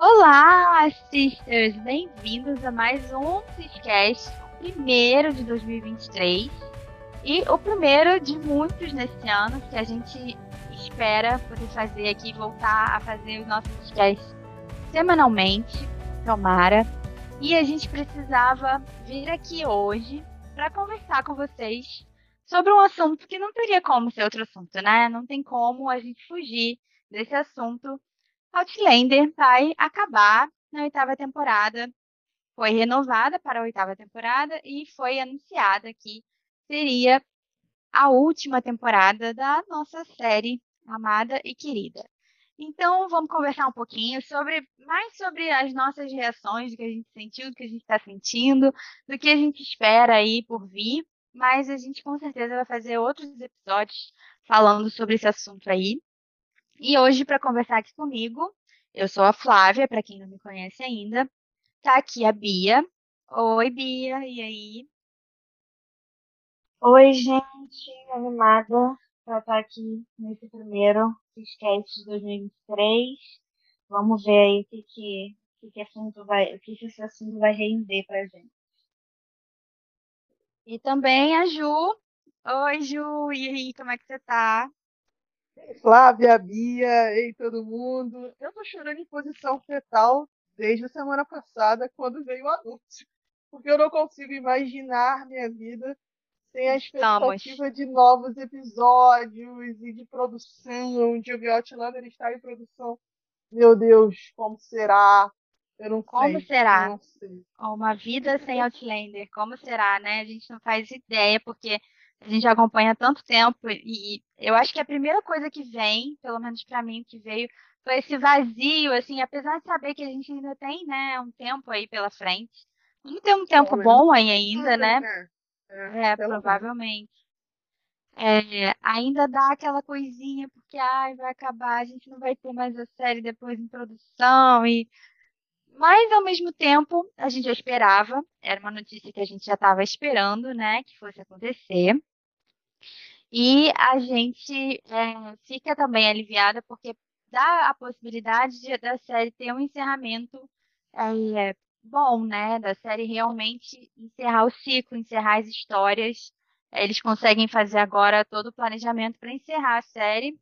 Olá, sisters! Bem-vindos a mais um Ciscast, o primeiro de 2023 e o primeiro de muitos nesse ano que a gente espera poder fazer aqui, voltar a fazer os nossos Ciscasts semanalmente, tomara. E a gente precisava vir aqui hoje para conversar com vocês sobre um assunto que não teria como ser outro assunto, né? Não tem como a gente fugir desse assunto Outlander vai acabar na oitava temporada. Foi renovada para a oitava temporada e foi anunciada que seria a última temporada da nossa série amada e querida. Então, vamos conversar um pouquinho sobre mais sobre as nossas reações, do que a gente sentiu, do que a gente está sentindo, do que a gente espera aí por vir. Mas a gente com certeza vai fazer outros episódios falando sobre esse assunto aí. E hoje, para conversar aqui comigo, eu sou a Flávia, para quem não me conhece ainda. Tá aqui a Bia. Oi, Bia, e aí? Oi, gente, animada para estar aqui nesse primeiro sketch de 2023. Vamos ver aí o que, que, que, que assunto vai, o que, que esse assunto vai render pra gente. E também a Ju. Oi, Ju, e aí, como é que você tá? Flávia, Bia, ei todo mundo. Eu tô chorando em posição fetal desde a semana passada, quando veio o anúncio. Porque eu não consigo imaginar minha vida sem a expectativa de novos episódios e de produção, de o Outlander estar em produção. Meu Deus, como será? Eu não como sei. será? Não sei. Uma vida sem Outlander, como será, né? A gente não faz ideia, porque a gente acompanha há tanto tempo e eu acho que a primeira coisa que vem, pelo menos para mim, que veio foi esse vazio, assim, apesar de saber que a gente ainda tem, né, um tempo aí pela frente. Vamos ter um tempo bom aí ainda, né? É, é provavelmente. É, ainda dá aquela coisinha, porque ai, vai acabar, a gente não vai ter mais a série depois em produção e mas, ao mesmo tempo, a gente já esperava, era uma notícia que a gente já estava esperando, né, que fosse acontecer. E a gente é, fica também aliviada porque dá a possibilidade de, da série ter um encerramento é, bom, né? Da série realmente encerrar o ciclo, encerrar as histórias. Eles conseguem fazer agora todo o planejamento para encerrar a série.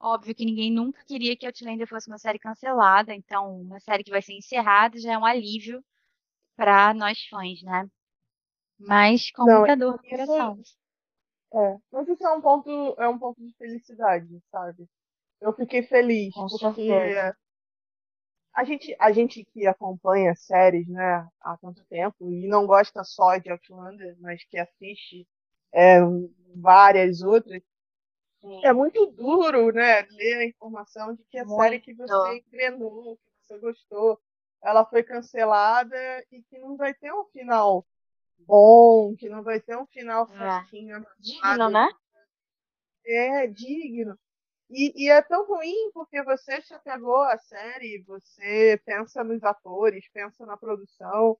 Óbvio que ninguém nunca queria que Outlander fosse uma série cancelada, então uma série que vai ser encerrada já é um alívio para nós fãs, né? Mas com Não, muita dor no coração. É, mas isso é um ponto, é um ponto de felicidade, sabe? Eu fiquei feliz Com porque certeza. a gente, a gente que acompanha séries, né, há tanto tempo e não gosta só de Outlander, mas que assiste é, várias outras. É muito duro, né, ler a informação de que a série que Muito. você engrenou, que você gostou, ela foi cancelada e que não vai ter um final bom, que não vai ter um final É. certinho, Digno, né? é digno. E, e é tão ruim porque você se apegou à série, você pensa nos atores, pensa na produção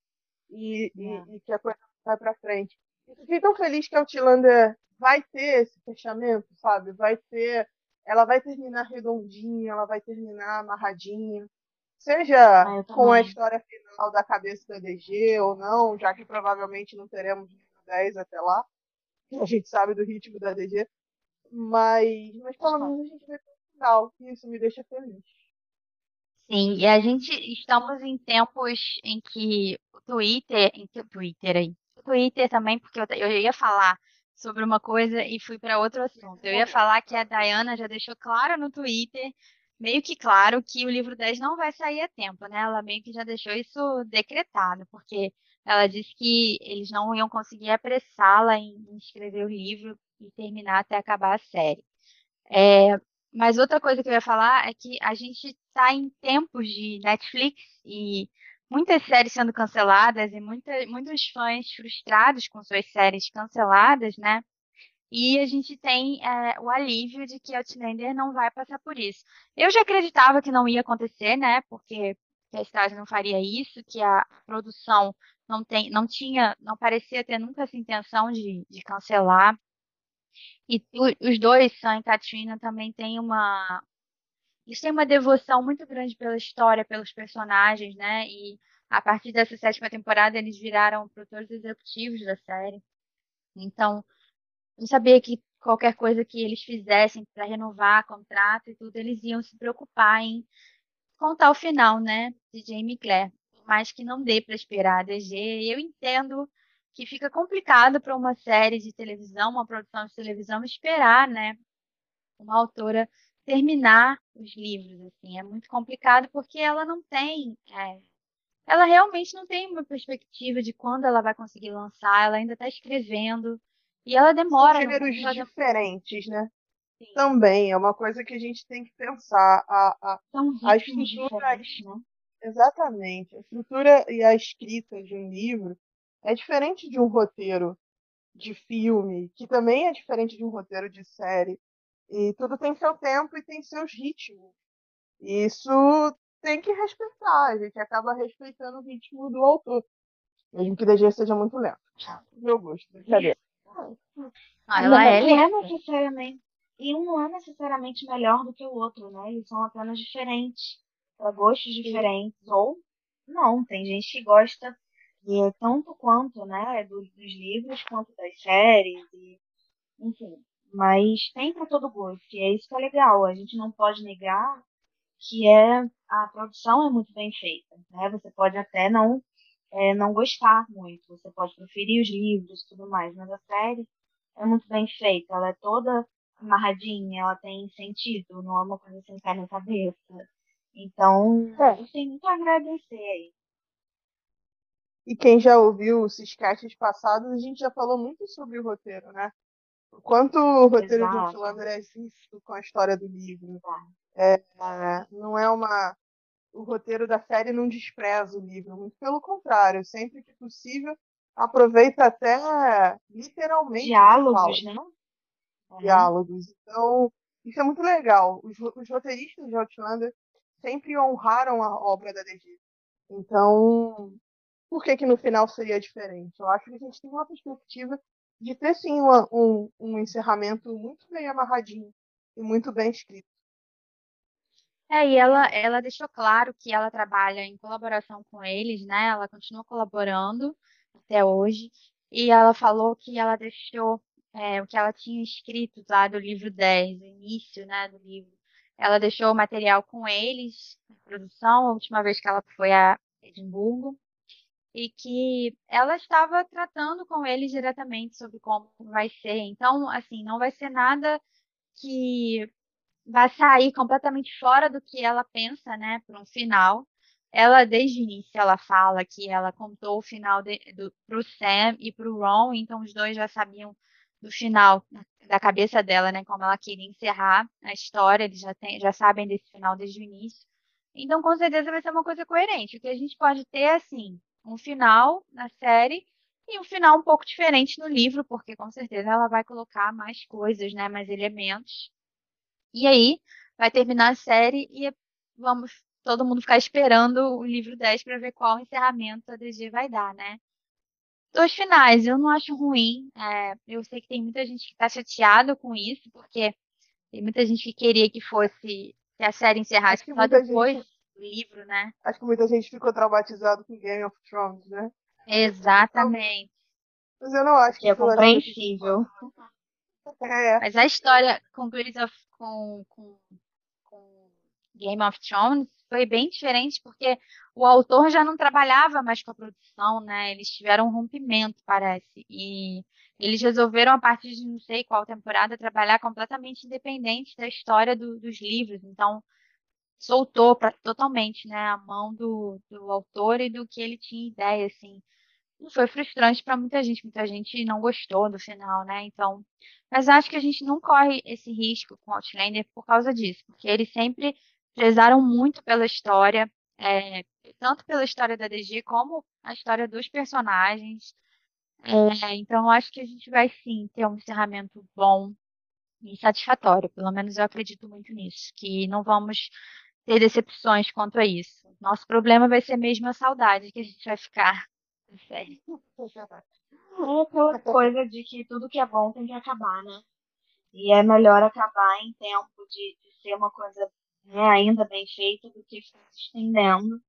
e, e- É. e que a coisa vai pra frente. Fiquei tão feliz que a Outlander vai ter esse fechamento, sabe? Vai ter. Ela vai terminar redondinha, ela vai terminar amarradinha. Seja Ah, com a história final da cabeça da DG ou não, já que provavelmente não teremos livro 10 até lá. A gente sabe do ritmo da DG. Mas, mas pelo menos a gente ter um final. E isso me deixa feliz. Sim, e a gente estamos em tempos em que o Twitter, em que o Twitter aí, o Twitter também, porque eu, eu ia falar sobre uma coisa e fui para outro assunto. Eu ia falar que a Diana já deixou claro no Twitter, meio que claro, que o livro 10 não vai sair a tempo, né? Ela meio que já deixou isso decretado, porque ela disse que eles não iam conseguir apressá-la em em escrever o livro e terminar até acabar a série. É, mas outra coisa que eu ia falar é que a gente está em tempos de Netflix e muitas séries sendo canceladas e muita, muitos fãs frustrados com suas séries canceladas, né? E a gente tem é, o alívio de que Outlander não vai passar por isso. Eu já acreditava que não ia acontecer, né? Porque que a Stasi não faria isso, que a produção não tem, não tinha, não parecia ter nunca essa intenção de, de cancelar. E os dois, Sam e Katrina, também têm uma, eles têm uma devoção muito grande pela história, pelos personagens, né? E a partir dessa sétima temporada eles viraram produtores executivos da série. Então, eu sabia que qualquer coisa que eles fizessem para renovar contrato e tudo, eles iam se preocupar em contar o final, né, de Jamie Claire. Por mais que não dê para esperar a DG, eu entendo que fica complicado para uma série de televisão, uma produção de televisão, esperar, né, uma autora terminar os livros, assim, é muito complicado porque ela não tem, é, ela realmente não tem uma perspectiva de quando ela vai conseguir lançar, ela ainda está escrevendo e ela demora. São gêneros diferentes, né? Sim. Também é uma coisa que a gente tem que pensar. A, a, a estrutura. Né? Exatamente. A estrutura e a escrita de um livro é diferente de um roteiro de filme, que também é diferente de um roteiro de série. E tudo tem seu tempo e tem seus ritmos. E isso tem que respeitar. A gente acaba respeitando o ritmo do autor. Mesmo que o DG seja muito lento. Meu gosto. Brincadeira. Ah, ela é não é necessariamente. E um não é necessariamente melhor do que o outro, né? Eles são apenas diferentes. Para gostos diferentes. Ou não. Tem gente que gosta de, tanto quanto, né? dos livros quanto das séries. E, enfim. Mas tem para todo gosto. E é isso que é legal. A gente não pode negar que é a produção é muito bem feita. Né? Você pode até não é, não gostar muito, você pode preferir os livros e tudo mais, mas a série é muito bem feita. Ela é toda amarradinha, ela tem sentido, não é uma coisa sem pé na cabeça. Então, é. tem muito a agradecer aí. E quem já ouviu os sketches passados, a gente já falou muito sobre o roteiro, né? O quanto o roteiro Exato. de Outlander é justo com a história do livro. É, é, não é uma. O roteiro da série não despreza o livro, muito pelo contrário, sempre que possível, aproveita até literalmente. Diálogos, né? Diálogos. Então, isso é muito legal. Os, os roteiristas de Outlander sempre honraram a obra da DG. Então, por que que no final seria diferente? Eu acho que a gente tem uma perspectiva de ter sim um, um encerramento muito bem amarradinho e muito bem escrito. É, e ela, ela deixou claro que ela trabalha em colaboração com eles, né? Ela continua colaborando até hoje. E ela falou que ela deixou é, o que ela tinha escrito lá do livro 10, o início, né, do livro. Ela deixou o material com eles, na produção, a última vez que ela foi a Edimburgo e que ela estava tratando com ele diretamente sobre como vai ser. Então, assim, não vai ser nada que vai sair completamente fora do que ela pensa, né, para um final. Ela, desde o início, ela fala que ela contou o final para o Sam e para o Ron, então os dois já sabiam do final da cabeça dela, né, como ela queria encerrar a história, eles já, tem, já sabem desse final desde o início. Então, com certeza vai ser uma coisa coerente. O que a gente pode ter é, assim, um final na série e um final um pouco diferente no livro, porque com certeza ela vai colocar mais coisas, né, mais elementos. E aí vai terminar a série e vamos todo mundo ficar esperando o livro 10 para ver qual encerramento a DG vai dar, né? Dois finais, eu não acho ruim. É, eu sei que tem muita gente que está chateado com isso, porque tem muita gente que queria que fosse que a série encerrasse só depois. Gente livro, né? Acho que muita gente ficou traumatizado com Game of Thrones, né? Exatamente. Mas eu não acho que é compreensível. É. Mas a história com, of, com, com, com Game of Thrones foi bem diferente porque o autor já não trabalhava mais com a produção, né? Eles tiveram um rompimento, parece. E eles resolveram, a partir de não sei qual temporada, trabalhar completamente independente da história do, dos livros. Então, soltou pra, totalmente, né, a mão do, do autor e do que ele tinha ideia, assim. Foi frustrante para muita gente, muita gente não gostou do final, né? Então, mas acho que a gente não corre esse risco com Outlander por causa disso, porque eles sempre prezaram muito pela história, é, tanto pela história da DG como a história dos personagens. É, então, acho que a gente vai sim ter um encerramento bom e satisfatório. Pelo menos eu acredito muito nisso, que não vamos ter decepções quanto a isso. Nosso problema vai ser mesmo a saudade que a gente vai ficar. É aquela coisa de que tudo que é bom tem que acabar, né? E é melhor acabar em tempo de, de ser uma coisa né, ainda bem feito, do que ficar se estendendo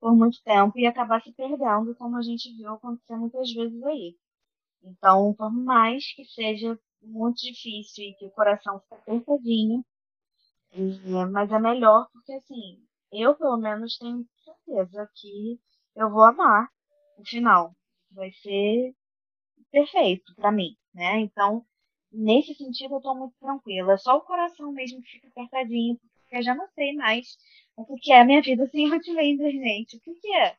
por muito tempo e acabar se perdendo, como a gente viu acontecer muitas vezes aí. Então, por mais que seja muito difícil e que o coração fica apertadinho, é, mas é melhor porque, assim, eu pelo menos tenho certeza que eu vou amar o final. Vai ser perfeito para mim, né? Então, nesse sentido, eu tô muito tranquila. É só o coração mesmo que fica apertadinho, porque eu já não sei mais o que é a minha vida sem Outlander, gente. O que, que é?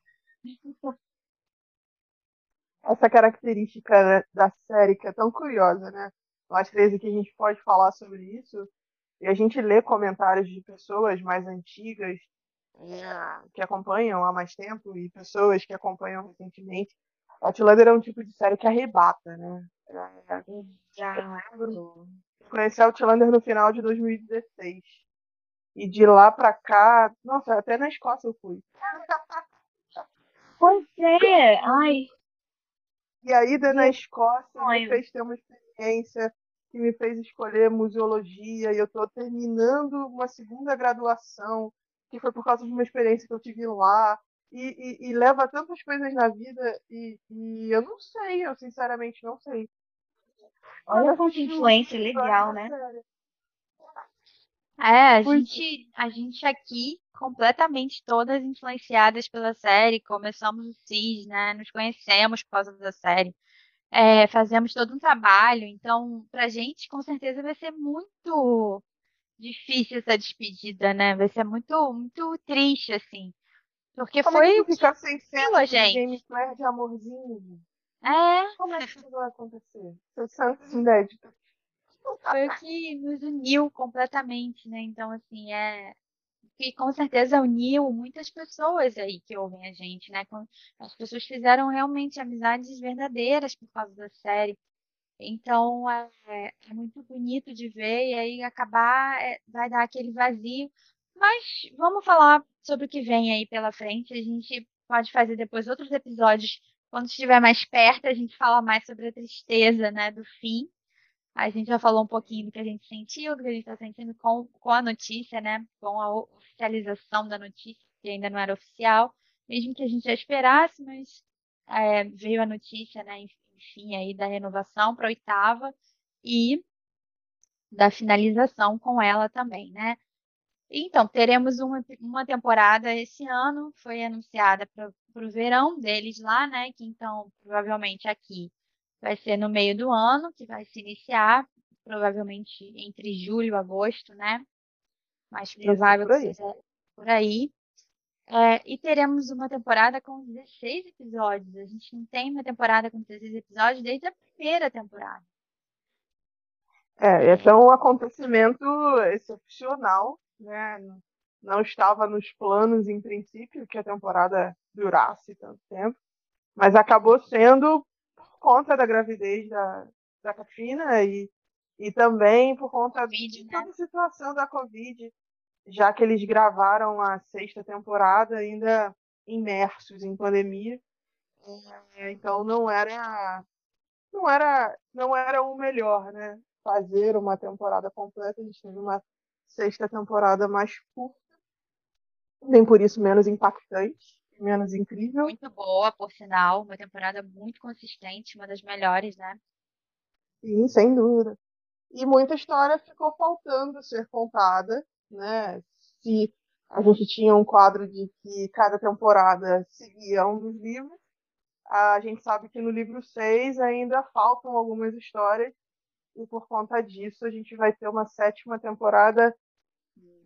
Essa característica da série que é tão curiosa, né? Nós três aqui a gente pode falar sobre isso e a gente lê comentários de pessoas mais antigas é, que acompanham há mais tempo e pessoas que acompanham recentemente. Outlander é um tipo de série que arrebata, né? É, Exato. Conheci Outlander no final de 2016. E de lá pra cá, nossa, até na Escócia eu fui. Pois é, ai. E a ida na Escócia me fez ter uma experiência que me fez escolher museologia e eu estou terminando uma segunda graduação que foi por causa de uma experiência que eu tive lá e, e, e leva tantas coisas na vida e, e, eu não sei, eu sinceramente não sei. Olha quanta influência legal, né? É, a gente, a gente aqui, completamente todas influenciadas pela série, começamos o CIS, né? Nos conhecemos por causa da série. É, fazemos todo um trabalho, então, pra gente, com certeza, vai ser muito difícil essa despedida, né? Vai ser muito, muito triste, assim. Porque Como foi é que ficar sem cena a de gente. Game Player de amorzinho? É, Como é que isso vai acontecer? São santos inéditos. foi o que nos uniu completamente, né? Então, assim, é. Que com certeza uniu muitas pessoas aí que ouvem a gente, né? As pessoas fizeram realmente amizades verdadeiras por causa da série. Então, é, é muito bonito de ver, e aí acabar é, vai dar aquele vazio. Mas vamos falar sobre o que vem aí pela frente. A gente pode fazer depois outros episódios, quando estiver mais perto, a gente fala mais sobre a tristeza, né, do fim. A gente já falou um pouquinho do que a gente sentiu, do que a gente está sentindo com, com a notícia, né? Com a oficialização da notícia, que ainda não era oficial, mesmo que a gente já esperasse, mas é, veio a notícia, né? Enfim, aí da renovação para oitava e da finalização com ela também, né? Então, teremos uma, uma temporada esse ano, foi anunciada para o verão deles lá, né? Que então, provavelmente aqui vai ser no meio do ano, que vai se iniciar, provavelmente entre julho e agosto, né? Mais Isso, provável por que seja por aí. É, e teremos uma temporada com 16 episódios. A gente não tem uma temporada com 16 episódios desde a primeira temporada. É, esse é um acontecimento excepcional, né? Não estava nos planos em princípio que a temporada durasse tanto tempo, mas acabou sendo conta da gravidez da, da Katrina e, e também por conta Covid, de né? toda a situação da Covid, já que eles gravaram a sexta temporada ainda imersos em pandemia. É, Então não era não era não era o melhor, né? Fazer uma temporada completa, a gente teve uma sexta temporada mais curta, nem por isso menos impactante, menos incrível. Muito boa, por sinal. Uma temporada muito consistente, uma das melhores, né? Sim, sem dúvida. E muita história ficou faltando ser contada, né? Se a gente tinha um quadro de que cada temporada seguia um dos livros, a gente sabe que no livro 6 ainda faltam algumas histórias, e por conta disso a gente vai ter uma sétima temporada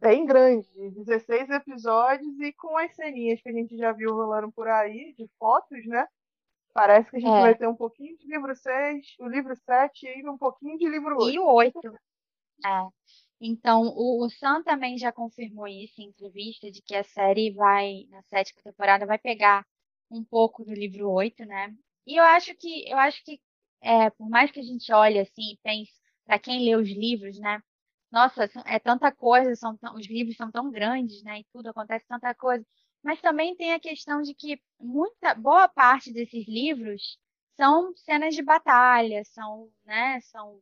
bem grande, de 16 episódios e com as ceninhas que a gente já viu rolando por aí, de fotos, né? Parece que a gente É. vai ter um pouquinho de livro 6, o livro 7 e ainda um pouquinho de livro 8. E o 8. É. Então, o, o Sam também já confirmou isso em entrevista, de que a série vai, na sétima temporada, vai pegar um pouco do livro 8, né? E eu acho que, eu acho que, é, por mais que a gente olhe assim e pense, para quem lê os livros, né? Nossa, é tanta coisa, são tão- os livros são tão grandes, né? E tudo acontece tanta coisa. Mas também tem a questão de que muita, boa parte desses livros são cenas de batalha, são, né? São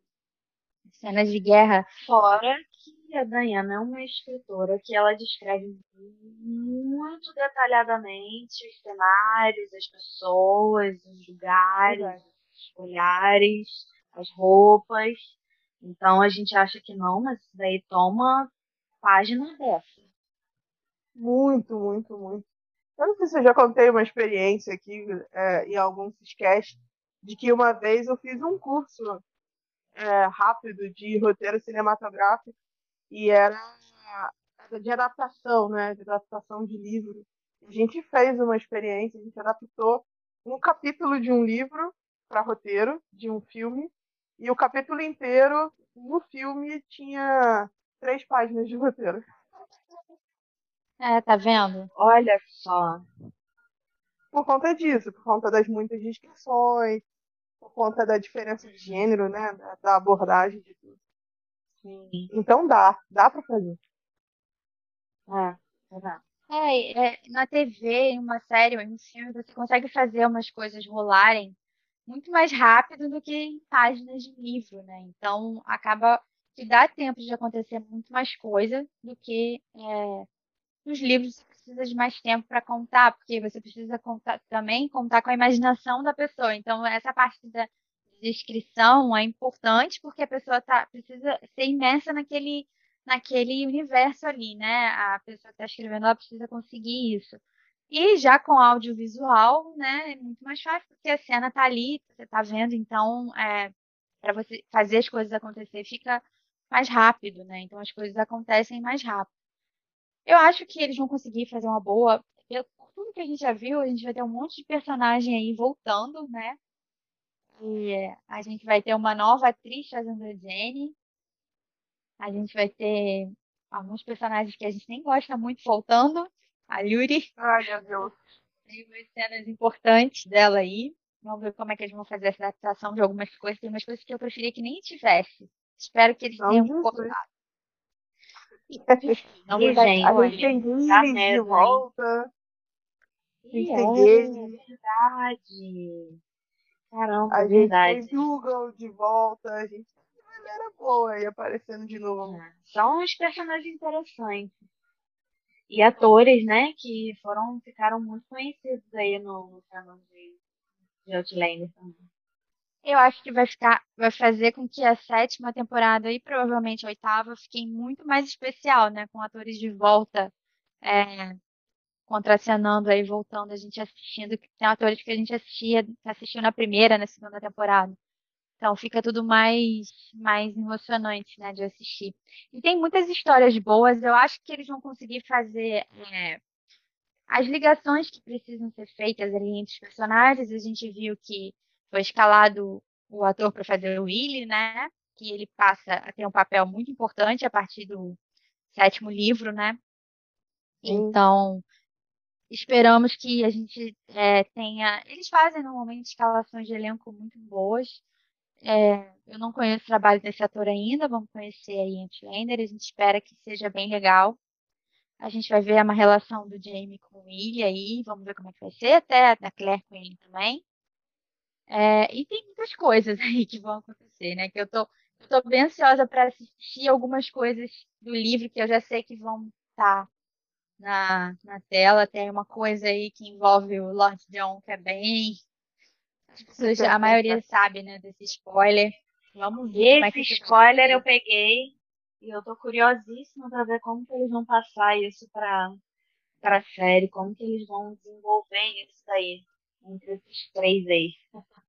cenas de guerra Fora que a Dayana é uma escritora que ela descreve muito detalhadamente os cenários, as pessoas, os lugares, os olhares, as roupas. Então a gente acha que não, mas isso daí toma página dessa. Muito, muito, muito. Eu não sei se eu já contei uma experiência aqui é, em alguns sketches de que uma vez eu fiz um curso é, rápido de roteiro cinematográfico e era de adaptação, né? De adaptação de livro. A gente fez uma experiência, a gente adaptou um capítulo de um livro para roteiro de um filme e o capítulo inteiro no filme tinha três páginas de roteiro. É, tá vendo? Olha só. Por conta disso, por conta das muitas descrições, por conta da diferença de gênero, né? Da, da abordagem de tudo. Sim. Então dá, dá para fazer. É, verdade. É, é, na TV, em uma série ou em um filme, você consegue fazer umas coisas rolarem muito mais rápido do que páginas de livro, né? Então, acaba que dá tempo de acontecer muito mais coisa do que é, nos livros você precisa de mais tempo para contar, porque você precisa contar, também contar com a imaginação da pessoa. Então, essa parte da descrição é importante porque a pessoa tá, precisa ser imersa naquele, naquele universo ali, né? A pessoa que está escrevendo ela precisa conseguir isso. E já com audiovisual, né, é muito mais fácil, porque a cena está ali, você está vendo, então é, para você fazer as coisas acontecer fica mais rápido, né? Então as coisas acontecem mais rápido. Eu acho que eles vão conseguir fazer uma boa. Por tudo que a gente já viu, a gente vai ter um monte de personagem aí voltando, né? E a gente vai ter uma nova atriz fazendo a Jenny. A gente vai ter alguns personagens que a gente nem gosta muito voltando. A Yuri. Ai, meu Deus. Tem umas cenas importantes dela aí. Vamos ver como é que eles vão fazer essa adaptação de algumas coisas. Tem umas coisas que eu preferia que nem tivesse. Espero que eles Não, tenham Jesus. cortado. E, A gente, gente tem Guinness de volta. E tem é verdade. Caramba, A é gente tem verdade. Dougal de volta. A gente tem uma galera boa aí aparecendo de novo. São uns personagens interessantes. E atores, né, que foram, ficaram muito conhecidos aí no, no fandom de, de Outlander também. Eu acho que vai ficar, vai fazer com que a sétima temporada e provavelmente a oitava fiquem muito mais especial, né? Com atores de volta, é, contracenando aí, voltando, a gente assistindo. Tem atores que a gente assistia, assistiu na primeira, na segunda temporada. Então fica tudo mais, mais emocionante, né, de assistir. E tem muitas histórias boas. Eu acho que eles vão conseguir fazer é, as ligações que precisam ser feitas ali entre os personagens. A gente viu que foi escalado o ator para fazer o Willy, né? Que ele passa a ter um papel muito importante a partir do sétimo livro, né? Sim. Então, esperamos que a gente é, tenha. Eles fazem normalmente escalações de elenco muito boas. É, eu não conheço o trabalho desse ator ainda, vamos conhecer aí em Outlander. A gente espera que seja bem legal. A gente vai ver uma relação do Jamie com o Willy aí, vamos ver como é que vai ser, até da Claire com ele também. É, e tem muitas coisas aí que vão acontecer, né? Que eu tô, eu tô bem ansiosa para assistir algumas coisas do livro que eu já sei que vão estar na, na tela. Tem uma coisa aí que envolve o Lord John, que é bem. As pessoas, já- a maioria sabe, né, desse spoiler. Vamos ver é Esse spoiler eu peguei e eu tô curiosíssima pra ver como que eles vão passar isso pra, pra série, como que eles vão desenvolver isso daí entre esses três aí.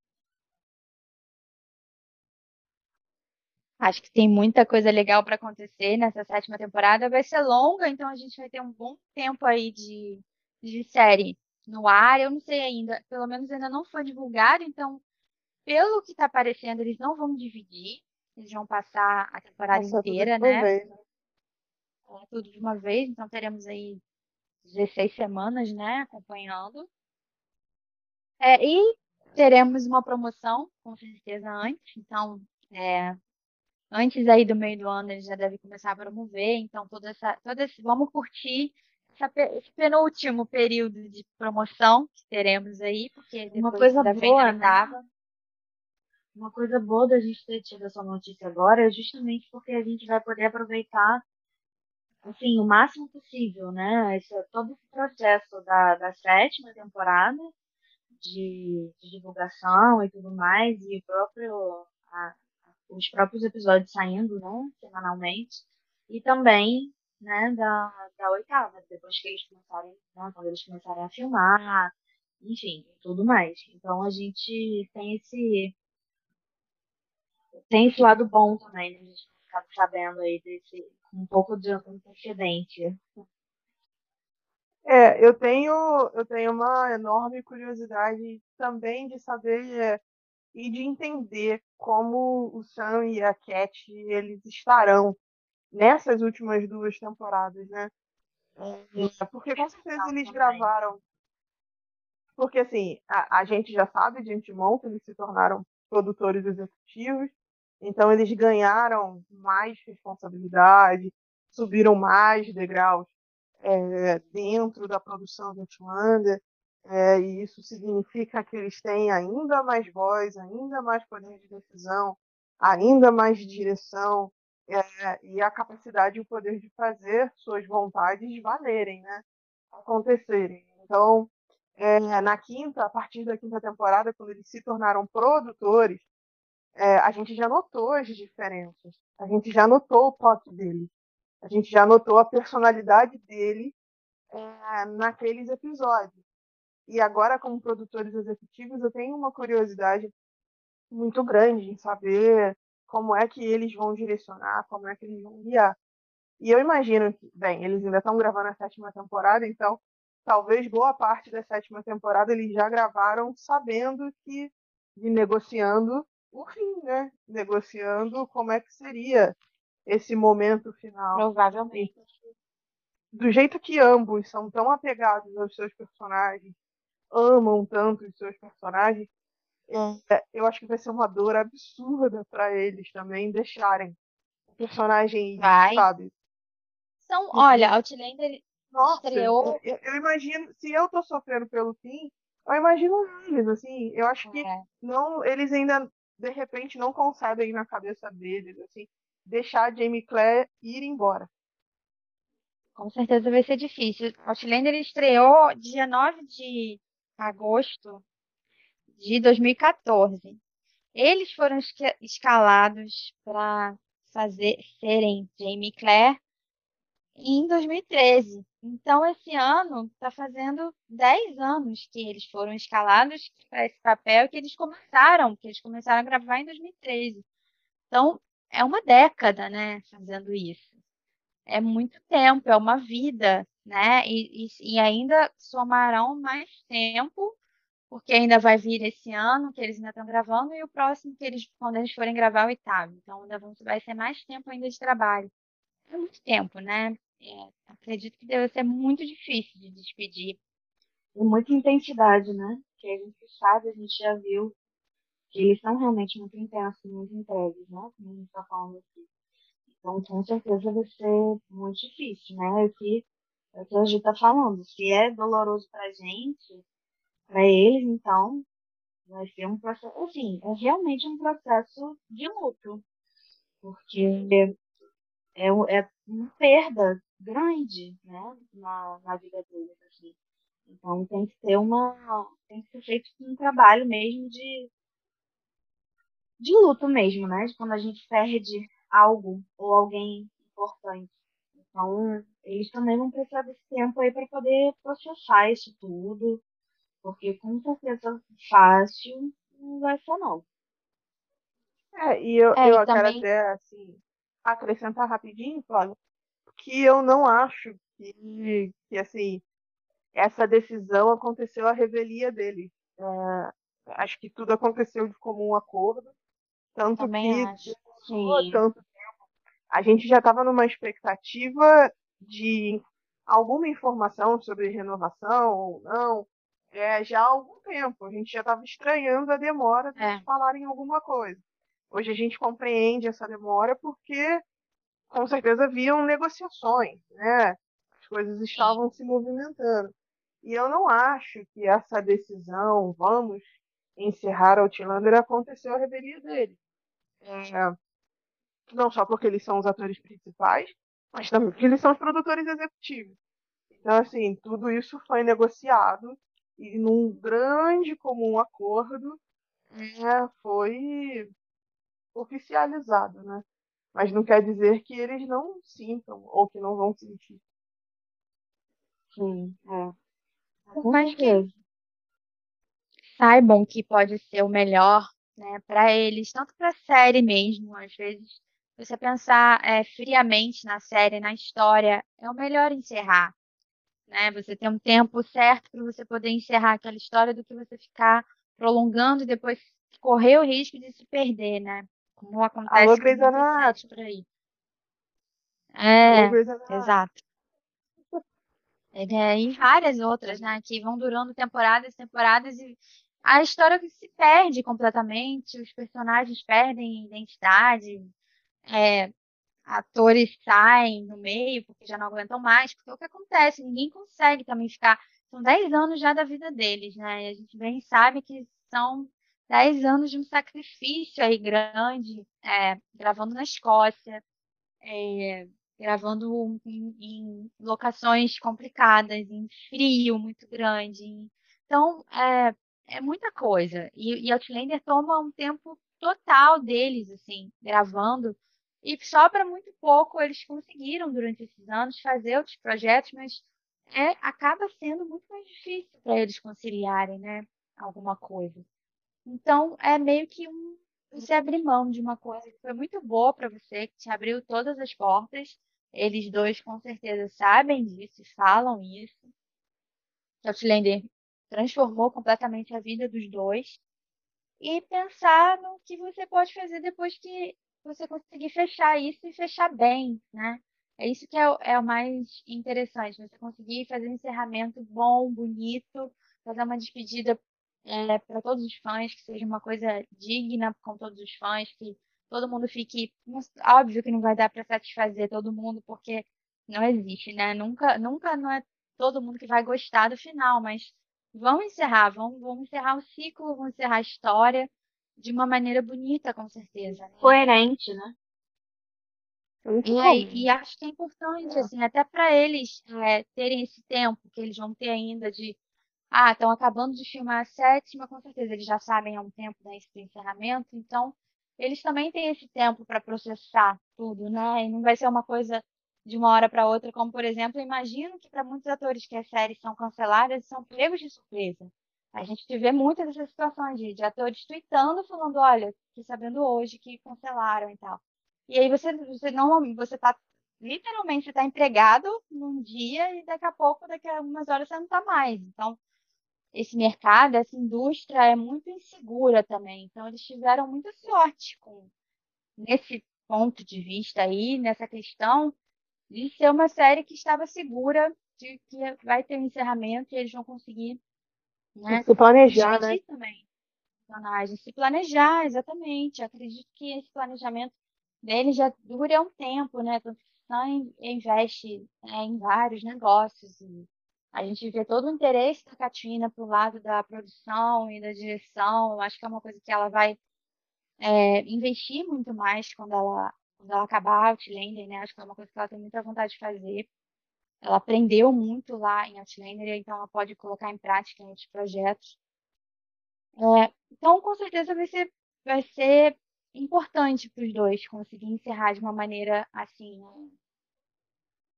Acho que tem muita coisa legal para acontecer nessa sétima temporada. Vai ser longa, então a gente vai ter um bom tempo aí de, de série no ar. Eu não sei ainda, pelo menos ainda não foi divulgado, então, pelo que está aparecendo, eles não vão dividir. Eles vão passar a temporada Nossa, tudo inteira, uma né? vez, né? É, Tudo de uma vez, então teremos aí 16 semanas, né, acompanhando. É, e teremos uma promoção, com certeza, antes. Então, é, antes aí do meio do ano eles já devem começar a promover, então toda essa, toda esse, vamos curtir esse penúltimo período de promoção que teremos aí, porque Uma depois coisa boa, né? Uma coisa boa da gente ter tido essa notícia agora é justamente porque a gente vai poder aproveitar assim, o máximo possível, né? Esse, todo esse processo da, da sétima temporada de, de divulgação e tudo mais, e o próprio, a, os próprios episódios saindo, né, semanalmente, e também, né, da, da oitava, depois que eles começarem, né, quando eles começarem a filmar, enfim, tudo mais. Então a gente tem esse tem esse lado bom também, né? A gente ficar sabendo aí desse um pouco de antecedente. É, eu tenho, eu tenho uma enorme curiosidade também de saber é, e de entender como o Sam e a Cat eles estarão nessas últimas duas temporadas, né? É, porque com certeza eles gravaram. Porque assim, a, a gente já sabe de antemão que eles se tornaram produtores executivos, então eles ganharam mais responsabilidade, subiram mais degraus é, dentro da produção de Outlander, é, e isso significa que eles têm ainda mais voz, ainda mais poder de decisão, ainda mais direção é, e a capacidade e o poder de fazer suas vontades valerem, né? acontecerem. Então, é, na quinta, a partir da quinta temporada, quando eles se tornaram produtores, é, a gente já notou as diferenças, a gente já notou o toque dele, a gente já notou a personalidade dele é, naqueles episódios. E agora, como produtores executivos, eu tenho uma curiosidade muito grande em saber como é que eles vão direcionar, como é que eles vão guiar. E eu imagino que, bem, eles ainda estão gravando a sétima temporada, então talvez boa parte da sétima temporada eles já gravaram sabendo que de negociando o fim, né? Negociando como é que seria esse momento final. Provavelmente. Do jeito que ambos são tão apegados aos seus personagens, amam tanto os seus personagens, é, eu acho que vai ser uma dor absurda para eles também deixarem o personagem, vai. sabe? São, olha, Outlander Nossa, estreou. Eu, eu, imagino, se eu tô sofrendo pelo fim, eu imagino eles, assim, eu acho que É. não, eles ainda de repente não concebem na cabeça deles, assim, deixar a Jamie Clare ir embora. Com certeza vai ser difícil. Outlander estreou dia 9 de agosto de 2014. Eles foram esca- escalados para fazer serem Jamie Clare em 2013. Então, esse ano está fazendo 10 anos que eles foram escalados para esse papel que eles começaram, que eles começaram a gravar em 2013. Então, é uma década, né, fazendo isso. É muito tempo, é uma vida, né? E, e, e ainda somarão mais tempo, porque ainda vai vir esse ano que eles ainda estão gravando, e o próximo que eles, quando eles forem gravar o oitavo. Então, ainda vai ser mais tempo ainda de trabalho. É muito tempo, né? É, acredito que deve ser muito difícil de despedir. E muita intensidade, né? Que a gente sabe, a gente já viu que eles são realmente muito intensos, muito entregues, né? Como a gente tá falando aqui. Então, com certeza vai ser muito difícil, né? É o que, é o que a Ju tá falando. Se é doloroso pra gente, pra eles, então, vai ser um processo, assim, é realmente um processo de luto. Porque é, é uma perda grande, né? Na, na vida deles, assim. Então tem que ter uma. Tem que ser feito um trabalho mesmo de, de luto mesmo, né? De quando a gente perde algo ou alguém importante. Então, eles também vão precisar desse tempo aí para poder processar isso tudo. Porque com certeza fácil não vai ser não. É, e eu, É, eu e quero também- até, assim, acrescentar rapidinho, Flávio, que eu não acho que, que assim, essa decisão aconteceu à revelia dele. É, acho que tudo aconteceu de comum acordo, tanto Também que acho. Sim. tanto tempo. A gente já estava numa expectativa de alguma informação sobre renovação ou não, é, já há algum tempo. A gente já estava estranhando a demora de É. falarem alguma coisa. Hoje a gente compreende essa demora porque, com certeza, haviam negociações, né? As coisas estavam se movimentando. E eu não acho que essa decisão, vamos encerrar Outlander, aconteceu à revelia dele. É, não só porque eles são os atores principais, mas também porque eles são os produtores executivos. Então, assim, tudo isso foi negociado e num grande comum acordo é, foi oficializado, né? Mas não quer dizer que eles não sintam ou que não vão sentir. Sim, é. Mais que saibam que pode ser o melhor, né, para eles, tanto para a série mesmo, às vezes você pensar é, friamente na série, na história, é o melhor encerrar, né? Você ter um tempo certo para você poder encerrar aquela história do que você ficar prolongando e depois correr o risco de se perder, né? Como acontece Alô, com por aí. Alô, É, Anatomy. exato. É, e várias outras, né? Que vão durando temporadas, temporadas e a história que se perde completamente, os personagens perdem identidade, é, atores saem no meio porque já não aguentam mais, porque é o que acontece, ninguém consegue também ficar. São 10 anos já da vida deles, né? E a gente bem sabe que são 10 anos de um sacrifício aí grande, é, gravando na Escócia, é, gravando em, em locações complicadas, em frio muito grande. Então, é, é muita coisa. E, e Outlander toma um tempo total deles, assim, gravando. E sobra muito pouco. Eles conseguiram, durante esses anos, fazer outros projetos, mas é, acaba sendo muito mais difícil para eles conciliarem, né? Alguma coisa. Então, é meio que um, você abrir mão de uma coisa que foi muito boa para você, que te abriu todas as portas. Eles dois, com certeza, sabem disso, falam isso. Outlander transformou completamente a vida dos dois. E pensar no que você pode fazer depois que você conseguir fechar isso e fechar bem, né? É isso que é, o- é o mais interessante, você conseguir fazer um encerramento bom, bonito, fazer uma despedida para todos os fãs, que seja uma coisa digna com todos os fãs, que todo mundo fique. Óbvio que não vai dar para satisfazer todo mundo, porque não existe, né? Nunca, nunca não é todo mundo que vai gostar do final, mas vamos encerrar, vamos, vamos encerrar o ciclo, vamos encerrar a história de uma maneira bonita, com certeza, né? Coerente, né? É muito E, aí, e acho que é importante, assim, até para eles é, terem esse tempo que eles vão ter ainda de. Ah, estão acabando de filmar a sétima, com certeza eles já sabem há um tempo né, esse do encerramento, então eles também têm esse tempo para processar tudo, né? E não vai ser uma coisa de uma hora para outra, como por exemplo, eu imagino que para muitos atores que as séries são canceladas, são pegos de surpresa. A gente vê muitas dessas situações de, de atores tweetando, falando, olha, fiquei sabendo hoje que cancelaram e tal. E aí você, você não, você tá, literalmente, você tá empregado num dia e daqui a pouco, daqui a algumas horas você não tá mais. Então, esse mercado, essa indústria é muito insegura também. Então, eles tiveram muita sorte com nesse ponto de vista aí, nessa questão de ser uma série que estava segura de que vai ter um encerramento e eles vão conseguir, né, Se planejar, né? também se planejar, exatamente. Acredito que esse planejamento dele já dura um tempo, né? Só in- investe né, em vários negócios. E a gente vê todo o interesse da Katina pro lado da produção e da direção. Eu acho que é uma coisa que ela vai é, investir muito mais quando ela, quando ela acabar Outlander, né? Acho que é uma coisa que ela tem muita vontade de fazer. Ela aprendeu muito lá em Outlander, então ela pode colocar em prática em outros projetos. É, então, com certeza vai ser, vai ser importante para os dois conseguir encerrar de uma maneira assim,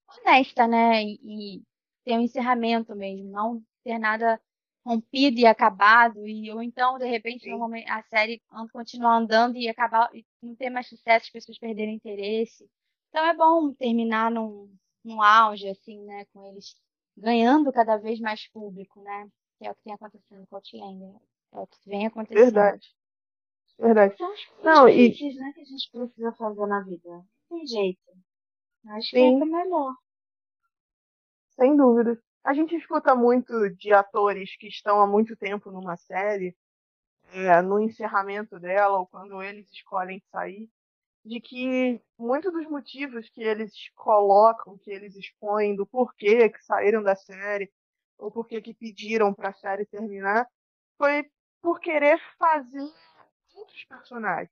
honesta, né? E, e ter um encerramento mesmo, não ter nada rompido e acabado, e, ou então, de repente, normalmente a série continuar andando e acabar e não ter mais sucesso, as pessoas perderem interesse. Então é bom terminar num, num auge, assim, né? Com eles ganhando cada vez mais público, né? Que é o que tem acontecido com o Outlander. É o que vem acontecendo. Verdade. Verdade. São as coisas Não, e- difíceis, né, que a gente precisa fazer na vida. Não tem jeito. Acho que Sim. é pra melhor. Sem dúvida. A gente escuta muito de atores que estão há muito tempo numa série, é, no encerramento dela, ou quando eles escolhem sair, de que muitos dos motivos que eles colocam, que eles expõem do porquê que saíram da série, ou porquê que pediram para a série terminar, foi por querer fazer outros personagens.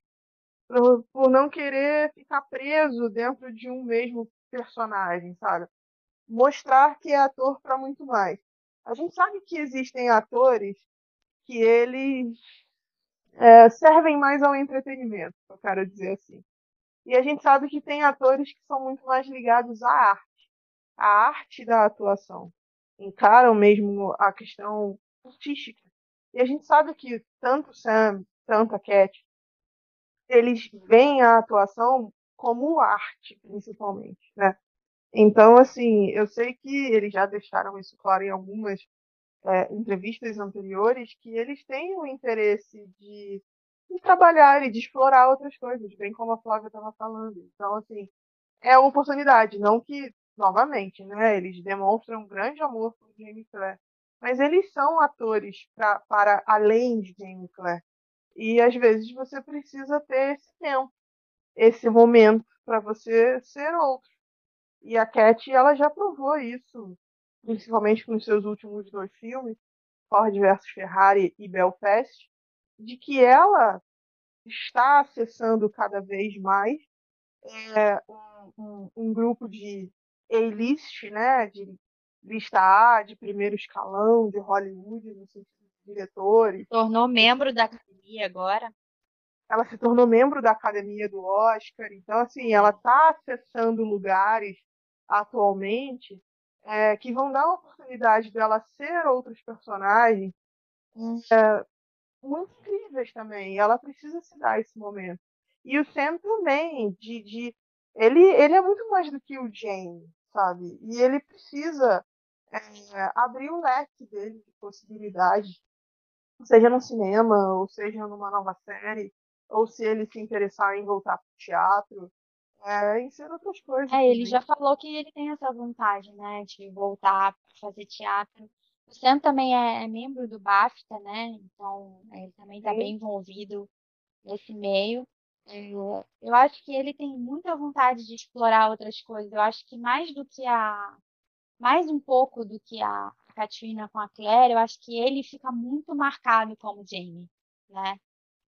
Por, por não querer ficar preso dentro de um mesmo personagem, sabe? Mostrar que é ator para muito mais. A gente sabe que existem atores que eles é, servem mais ao entretenimento, eu quero dizer assim. E a gente sabe que tem atores que são muito mais ligados à arte, à arte da atuação. Encaram mesmo a questão artística. E a gente sabe que tanto Sam, tanto a Cat, eles veem a atuação como arte, principalmente, né? Então, assim, eu sei que eles já deixaram isso claro em algumas é, entrevistas anteriores, que eles têm o interesse de, de, trabalhar e de explorar outras coisas, bem como a Flávia estava falando. Então, assim, é uma oportunidade, não que, novamente, né, eles demonstram um grande amor por Jamie Clare, mas eles são atores pra, para além de Jamie Clare. E às vezes você precisa ter esse tempo, esse momento para você ser outro. E a Cat, ela já provou isso, principalmente nos seus últimos dois filmes, Ford vs Ferrari e Belfast, de que ela está acessando cada vez mais é, um, um, um, grupo de A-list, né, de lista A, de primeiro escalão, de Hollywood, no sentido de diretores. Tornou membro da academia agora. Ela se tornou membro da academia do Oscar, então assim, ela está acessando lugares atualmente é, que vão dar a oportunidade dela ser outros personagens é, muito incríveis também. Ela precisa se dar esse momento. E o Sam também, de, de ele, ele é muito mais do que o Jane, sabe? E ele precisa é, abrir o leque dele de possibilidades, seja no cinema, ou seja numa nova série, ou se ele se interessar em voltar para o teatro, é, em ser outras coisas. É, ele já falou que ele tem essa vontade, né, de voltar a fazer teatro. O Sam também é, é membro do BAFTA, né? Então ele também está bem envolvido nesse meio. Eu, eu acho que ele tem muita vontade de explorar outras coisas. Eu acho que mais do que a mais um pouco do que a Katrina com a Claire, eu acho que ele fica muito marcado como Jamie, né?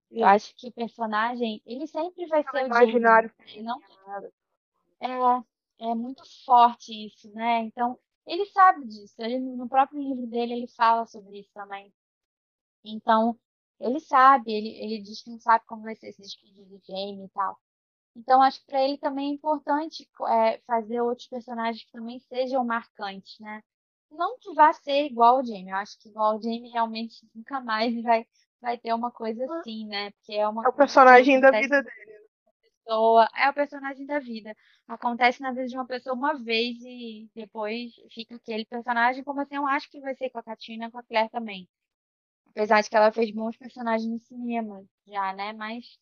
Eu acho que o personagem, ele sempre vai ser o imaginário. Jamie. Não, é, é muito forte isso, né? Então, ele sabe disso. Ele, no próprio livro dele, ele fala sobre isso também. Então, ele sabe, ele, ele diz que não sabe como vai ser esse despedir de Jamie e tal. Então, acho que para ele também é importante é, fazer outros personagens que também sejam marcantes, né? Não que vá ser igual ao Jamie, eu acho que igual ao Jamie realmente nunca mais vai, vai ter uma coisa assim, né? Porque é uma É o personagem da vida dele. Pessoa, é o personagem da vida. Acontece na vida de uma pessoa uma vez e depois fica aquele personagem, como assim eu acho que vai ser com a Katina e com a Claire também. Apesar de que ela fez bons personagens no cinema já, né? Mas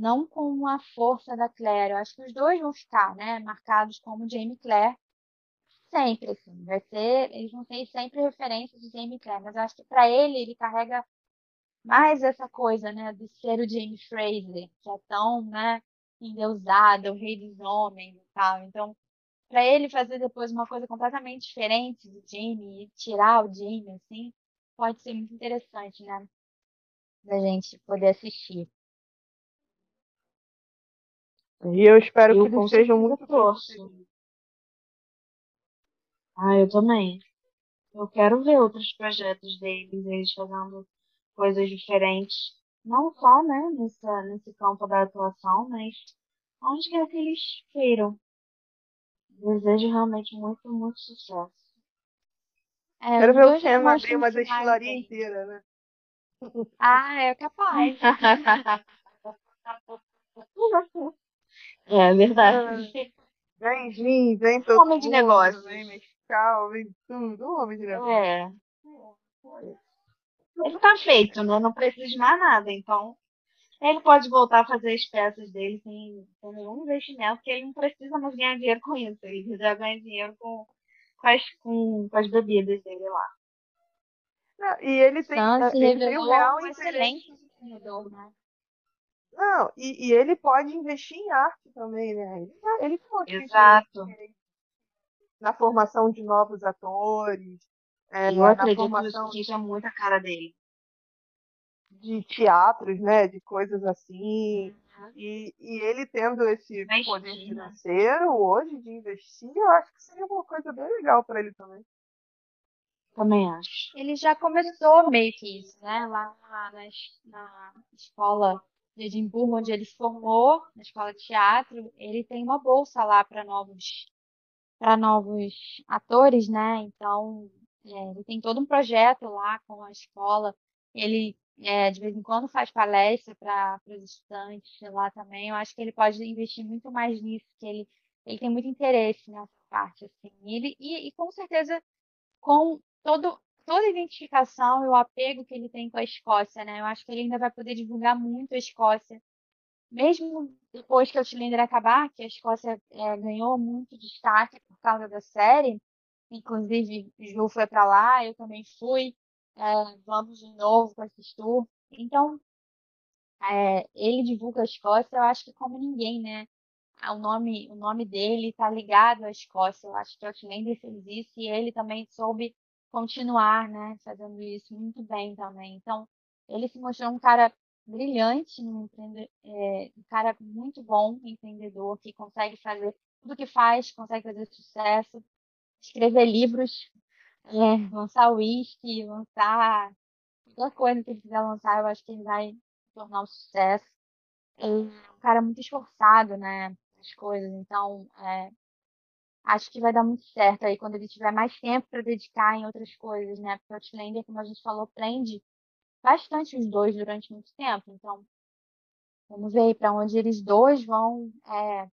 não com a força da Claire. Eu acho que os dois vão ficar, né, marcados como Jamie Claire sempre, assim. Vai ser, eles vão ser sempre referências de Jamie Claire, mas eu acho que para ele ele carrega mais essa coisa, né, de ser o Jamie Fraser, que é tão, né, endeusado, o rei dos homens e tal. Então, para ele fazer depois uma coisa completamente diferente do Jamie e tirar o Jamie assim, pode ser muito interessante, né? Da gente poder assistir. E eu espero eu que eles sejam muito fortes. Ah, eu também. Eu quero ver outros projetos deles, eles fazendo coisas diferentes. Não só, né, nessa, nesse campo da atuação, mas onde quer que eles queiram. Desejo realmente muito, muito sucesso. É, Quero ver o Sam abrir uma destilaria inteira, né? Ah, é capaz. É verdade. Vem gin, vem todo um homem de negócio. Vem mescal, vem tudo. Um homem de negócio. É. Ele tá feito, né? Não precisa de mais nada. Então, ele pode voltar a fazer as peças dele sem, sem nenhum investimento, porque ele não precisa mais ganhar dinheiro com isso. Ele já ganha dinheiro com, com, as, com, com as bebidas dele lá. Não, e ele tem, Então, ele tem um real um excelente empreendedor, né? Não, e, e ele pode investir em arte também, né? Ele, ele pode investir Exato. na formação de novos atores, é, Eu na acredito formação que isso é muito a cara dele. de teatros, né? De coisas assim. E, e ele tendo esse Mas poder sim, né? financeiro hoje de investir, eu acho que seria uma coisa bem legal para ele também. Também acho. Ele já começou meio que isso, né? Lá na, na, na escola de Edimburgo, onde ele se formou, na escola de teatro, ele tem uma bolsa lá para novos, para novos atores, né? Então, é, ele tem todo um projeto lá com a escola. Ele, é, de vez em quando, faz palestra para os estudantes lá também. Eu acho que ele pode investir muito mais nisso, que ele, ele tem muito interesse nessa parte, assim. Ele, e, e com certeza com todo, toda a identificação e o apego que ele tem com a Escócia, né? Eu acho que ele ainda vai poder divulgar muito a Escócia, mesmo depois que o Outlander acabar, que a Escócia é, ganhou muito destaque por causa da série. Inclusive, o Ju foi para lá, eu também fui. É, vamos de novo com esse tour. Então, é, ele divulga a Escócia, eu acho que como ninguém, né? Ah, O nome, o nome dele está ligado à Escócia. Eu acho que o Outlander fez isso e ele também soube continuar, né, fazendo isso muito bem também. Então, ele se mostrou um cara brilhante, um, é, um cara muito bom, empreendedor, que consegue fazer tudo que faz, consegue fazer sucesso, escrever livros, é, lançar uísque, lançar qualquer coisa que ele quiser lançar, eu acho que ele vai tornar um sucesso. É um cara muito esforçado, né, nas coisas. Então, é, acho que vai dar muito certo aí quando ele tiver mais tempo para dedicar em outras coisas, né? Porque o Outlander, como a gente falou, prende bastante os dois durante muito tempo. Então, vamos ver para onde eles dois vão, é,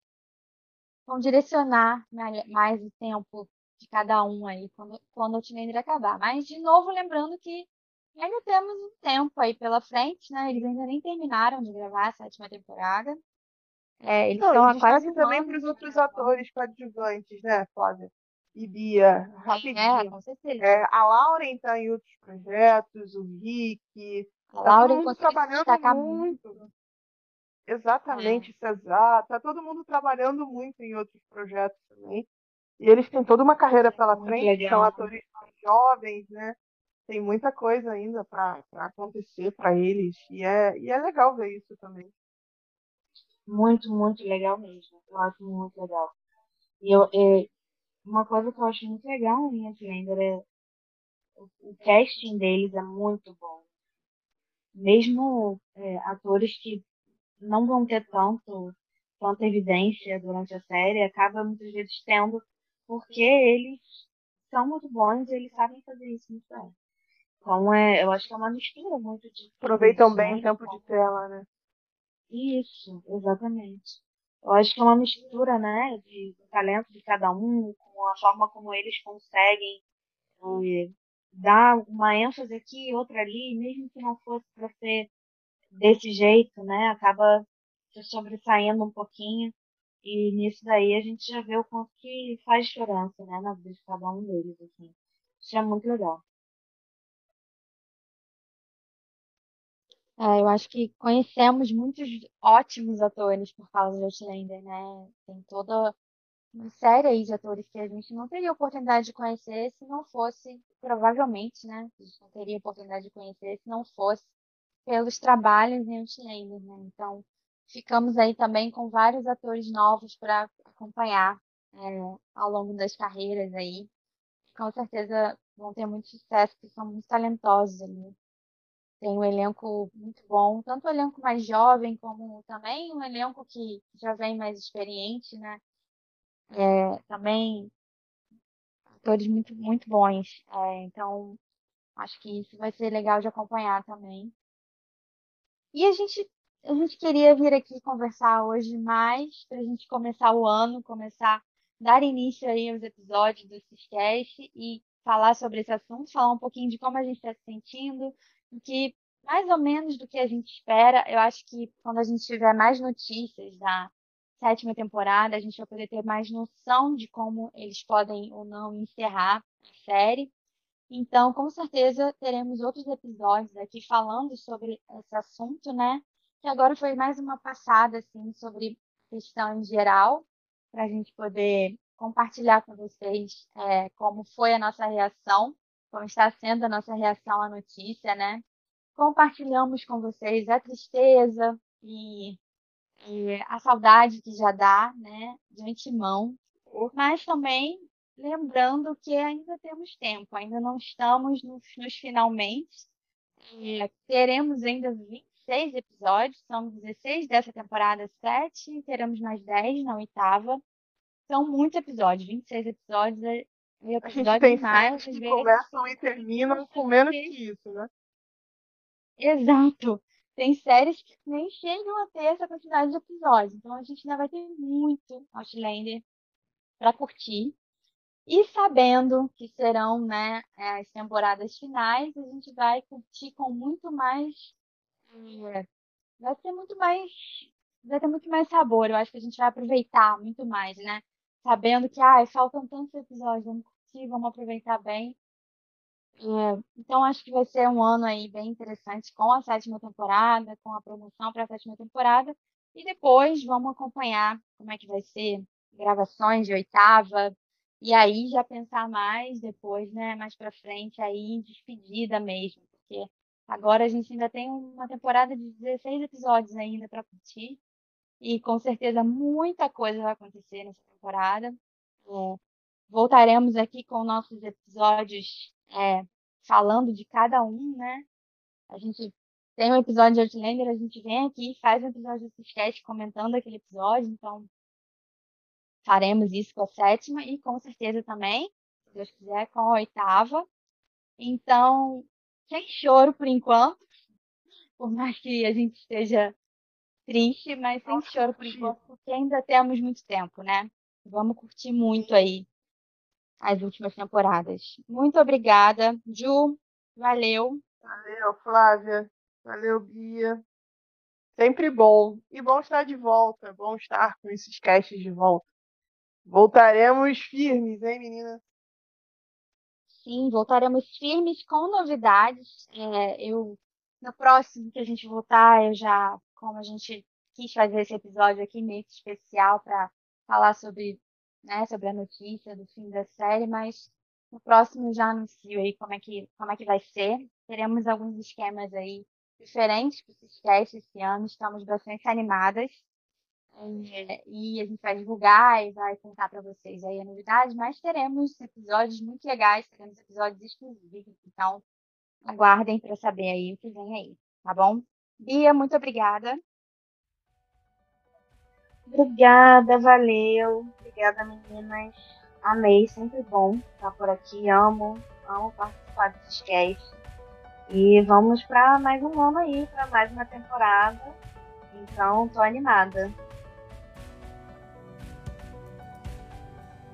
vão direcionar ma- mais o tempo de cada um aí quando, quando o Outlander acabar. Mas, de novo, lembrando que ainda temos um tempo aí pela frente, né? Eles ainda nem terminaram de gravar a sétima temporada. É, eles Não, estão e há quase também para os outros atores coadjuvantes, né, Flávia? E Bia, É, rapidinho. com certeza. É, a Lauren está em outros projetos, o Rick, A tá todo Lauren mundo se trabalhando muito. muito. Exatamente, É, Cesar, tá todo mundo trabalhando muito em outros projetos também. E eles têm toda uma carreira pela frente, são legal. atores mais jovens, né? Tem muita coisa ainda para acontecer para eles. E é, e é legal ver isso também. Muito, muito legal mesmo. Eu acho muito legal. E eu, é, uma coisa que eu acho muito legal em Outlander é o casting deles é muito bom. Mesmo é, atores que não vão ter tanto, tanta evidência durante a série, acaba muitas vezes tendo, porque eles são muito bons e eles sabem fazer isso muito bem. Então, é, eu acho que é uma mistura muito de Aproveitam bem né? o tempo de tela, né? Isso, exatamente. Eu acho que é uma mistura, né, de, do talento de cada um, com a forma como eles conseguem eh, dar uma ênfase aqui e outra ali, mesmo que não fosse para ser desse jeito, né, acaba se sobressaindo um pouquinho. E nisso daí a gente já vê o quanto que faz diferença, né, na vida de cada um deles, assim. Isso é muito legal. é, eu acho que conhecemos muitos ótimos atores por causa de Outlander, né? Tem toda uma série aí de atores que a gente não teria oportunidade de conhecer se não fosse, provavelmente, né? A gente não teria oportunidade de conhecer se não fosse pelos trabalhos em Outlander, né? Então, ficamos aí também com vários atores novos para acompanhar é, ao longo das carreiras aí. Com certeza vão ter muito sucesso, porque são muito talentosos ali. Tem um elenco muito bom, tanto o elenco mais jovem, como também um elenco que já vem mais experiente, né? É, também atores muito, muito bons. É, então, acho que isso vai ser legal de acompanhar também. E a gente, a gente queria vir aqui conversar hoje mais, para a gente começar o ano, começar, dar início aí aos episódios do Ciscast e falar sobre esse assunto, falar um pouquinho de como a gente está se sentindo, que mais ou menos do que a gente espera. Eu acho que quando a gente tiver mais notícias da sétima temporada, a gente vai poder ter mais noção de como eles podem ou não encerrar a série. Então, com certeza, teremos outros episódios aqui falando sobre esse assunto, né? Que agora foi mais uma passada, assim, sobre questão em geral, para a gente poder compartilhar com vocês é, como foi a nossa reação, como está sendo a nossa reação à notícia, né? Compartilhamos com vocês a tristeza e é, a saudade que já dá, né, de antemão, mas também lembrando que ainda temos tempo, ainda não estamos nos, nos finalmente. Teremos ainda 26 episódios, são 16 dessa temporada 7, teremos mais 10 na oitava. São muitos episódios, 26 episódios. É, é a gente tem mais, que começam e terminam com menos que isso, né? Exato. Tem séries que nem chegam a ter essa quantidade de episódios. Então a gente ainda vai ter muito Outlander para curtir. E sabendo que serão né, as temporadas finais, a gente vai curtir com muito mais. É, vai ter muito mais. Vai ter muito mais sabor. Eu acho que a gente vai aproveitar muito mais, né? Sabendo que ah, faltam tantos episódios, vamos curtir, vamos aproveitar bem. É, então acho que vai ser um ano aí bem interessante com a sétima temporada, com a promoção para a sétima temporada. E depois vamos acompanhar como é que vai ser gravações de oitava. E aí já pensar mais depois, né, mais para frente aí despedida mesmo, porque agora a gente ainda tem uma temporada de 16 episódios ainda para curtir. E com certeza muita coisa vai acontecer nessa temporada. É, voltaremos aqui com nossos episódios é, falando de cada um, né? A gente tem um episódio de Outlander, a gente vem aqui faz um episódio de sketch comentando aquele episódio, então faremos isso com a sétima e com certeza também, se Deus quiser, com a oitava. Então, sem choro por enquanto, por mais que a gente esteja triste, mas sem choro por enquanto, porque ainda temos muito tempo, né? Vamos curtir muito aí as últimas temporadas. Muito obrigada, Ju. Valeu. Valeu, Flávia. Valeu, Bia. Sempre bom. E bom estar de volta. Bom estar com esses casts de volta. Voltaremos firmes, hein, menina? Sim, voltaremos firmes com novidades. É, eu no próximo que a gente voltar, eu já, como a gente quis fazer esse episódio aqui meio especial para falar sobre né, sobre a notícia do fim da série, mas no próximo já anuncio aí como é que, como é que vai ser. Teremos alguns esquemas aí diferentes para testes esse ano, estamos bastante animadas. É, e a gente vai divulgar e vai contar para vocês aí a novidade, mas teremos episódios muito legais, teremos episódios exclusivos, então aguardem para saber aí o que vem aí, tá bom? Bia, muito obrigada. Obrigada, valeu. Obrigada, meninas. Amei, sempre bom estar por aqui. Amo, amo participar desses casts. E vamos para mais um ano aí, para mais uma temporada. Então, tô animada.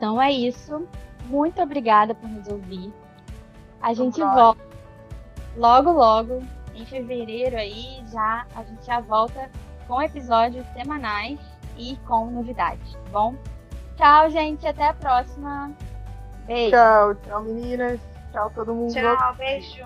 Então é isso. Muito obrigada por nos ouvir. A gente volta logo, logo, em fevereiro aí, já a gente já volta com episódios semanais e com novidades, tá bom? Tchau, gente. Até a próxima. Beijo. Tchau, tchau, meninas. Tchau, todo mundo. Tchau, beijo.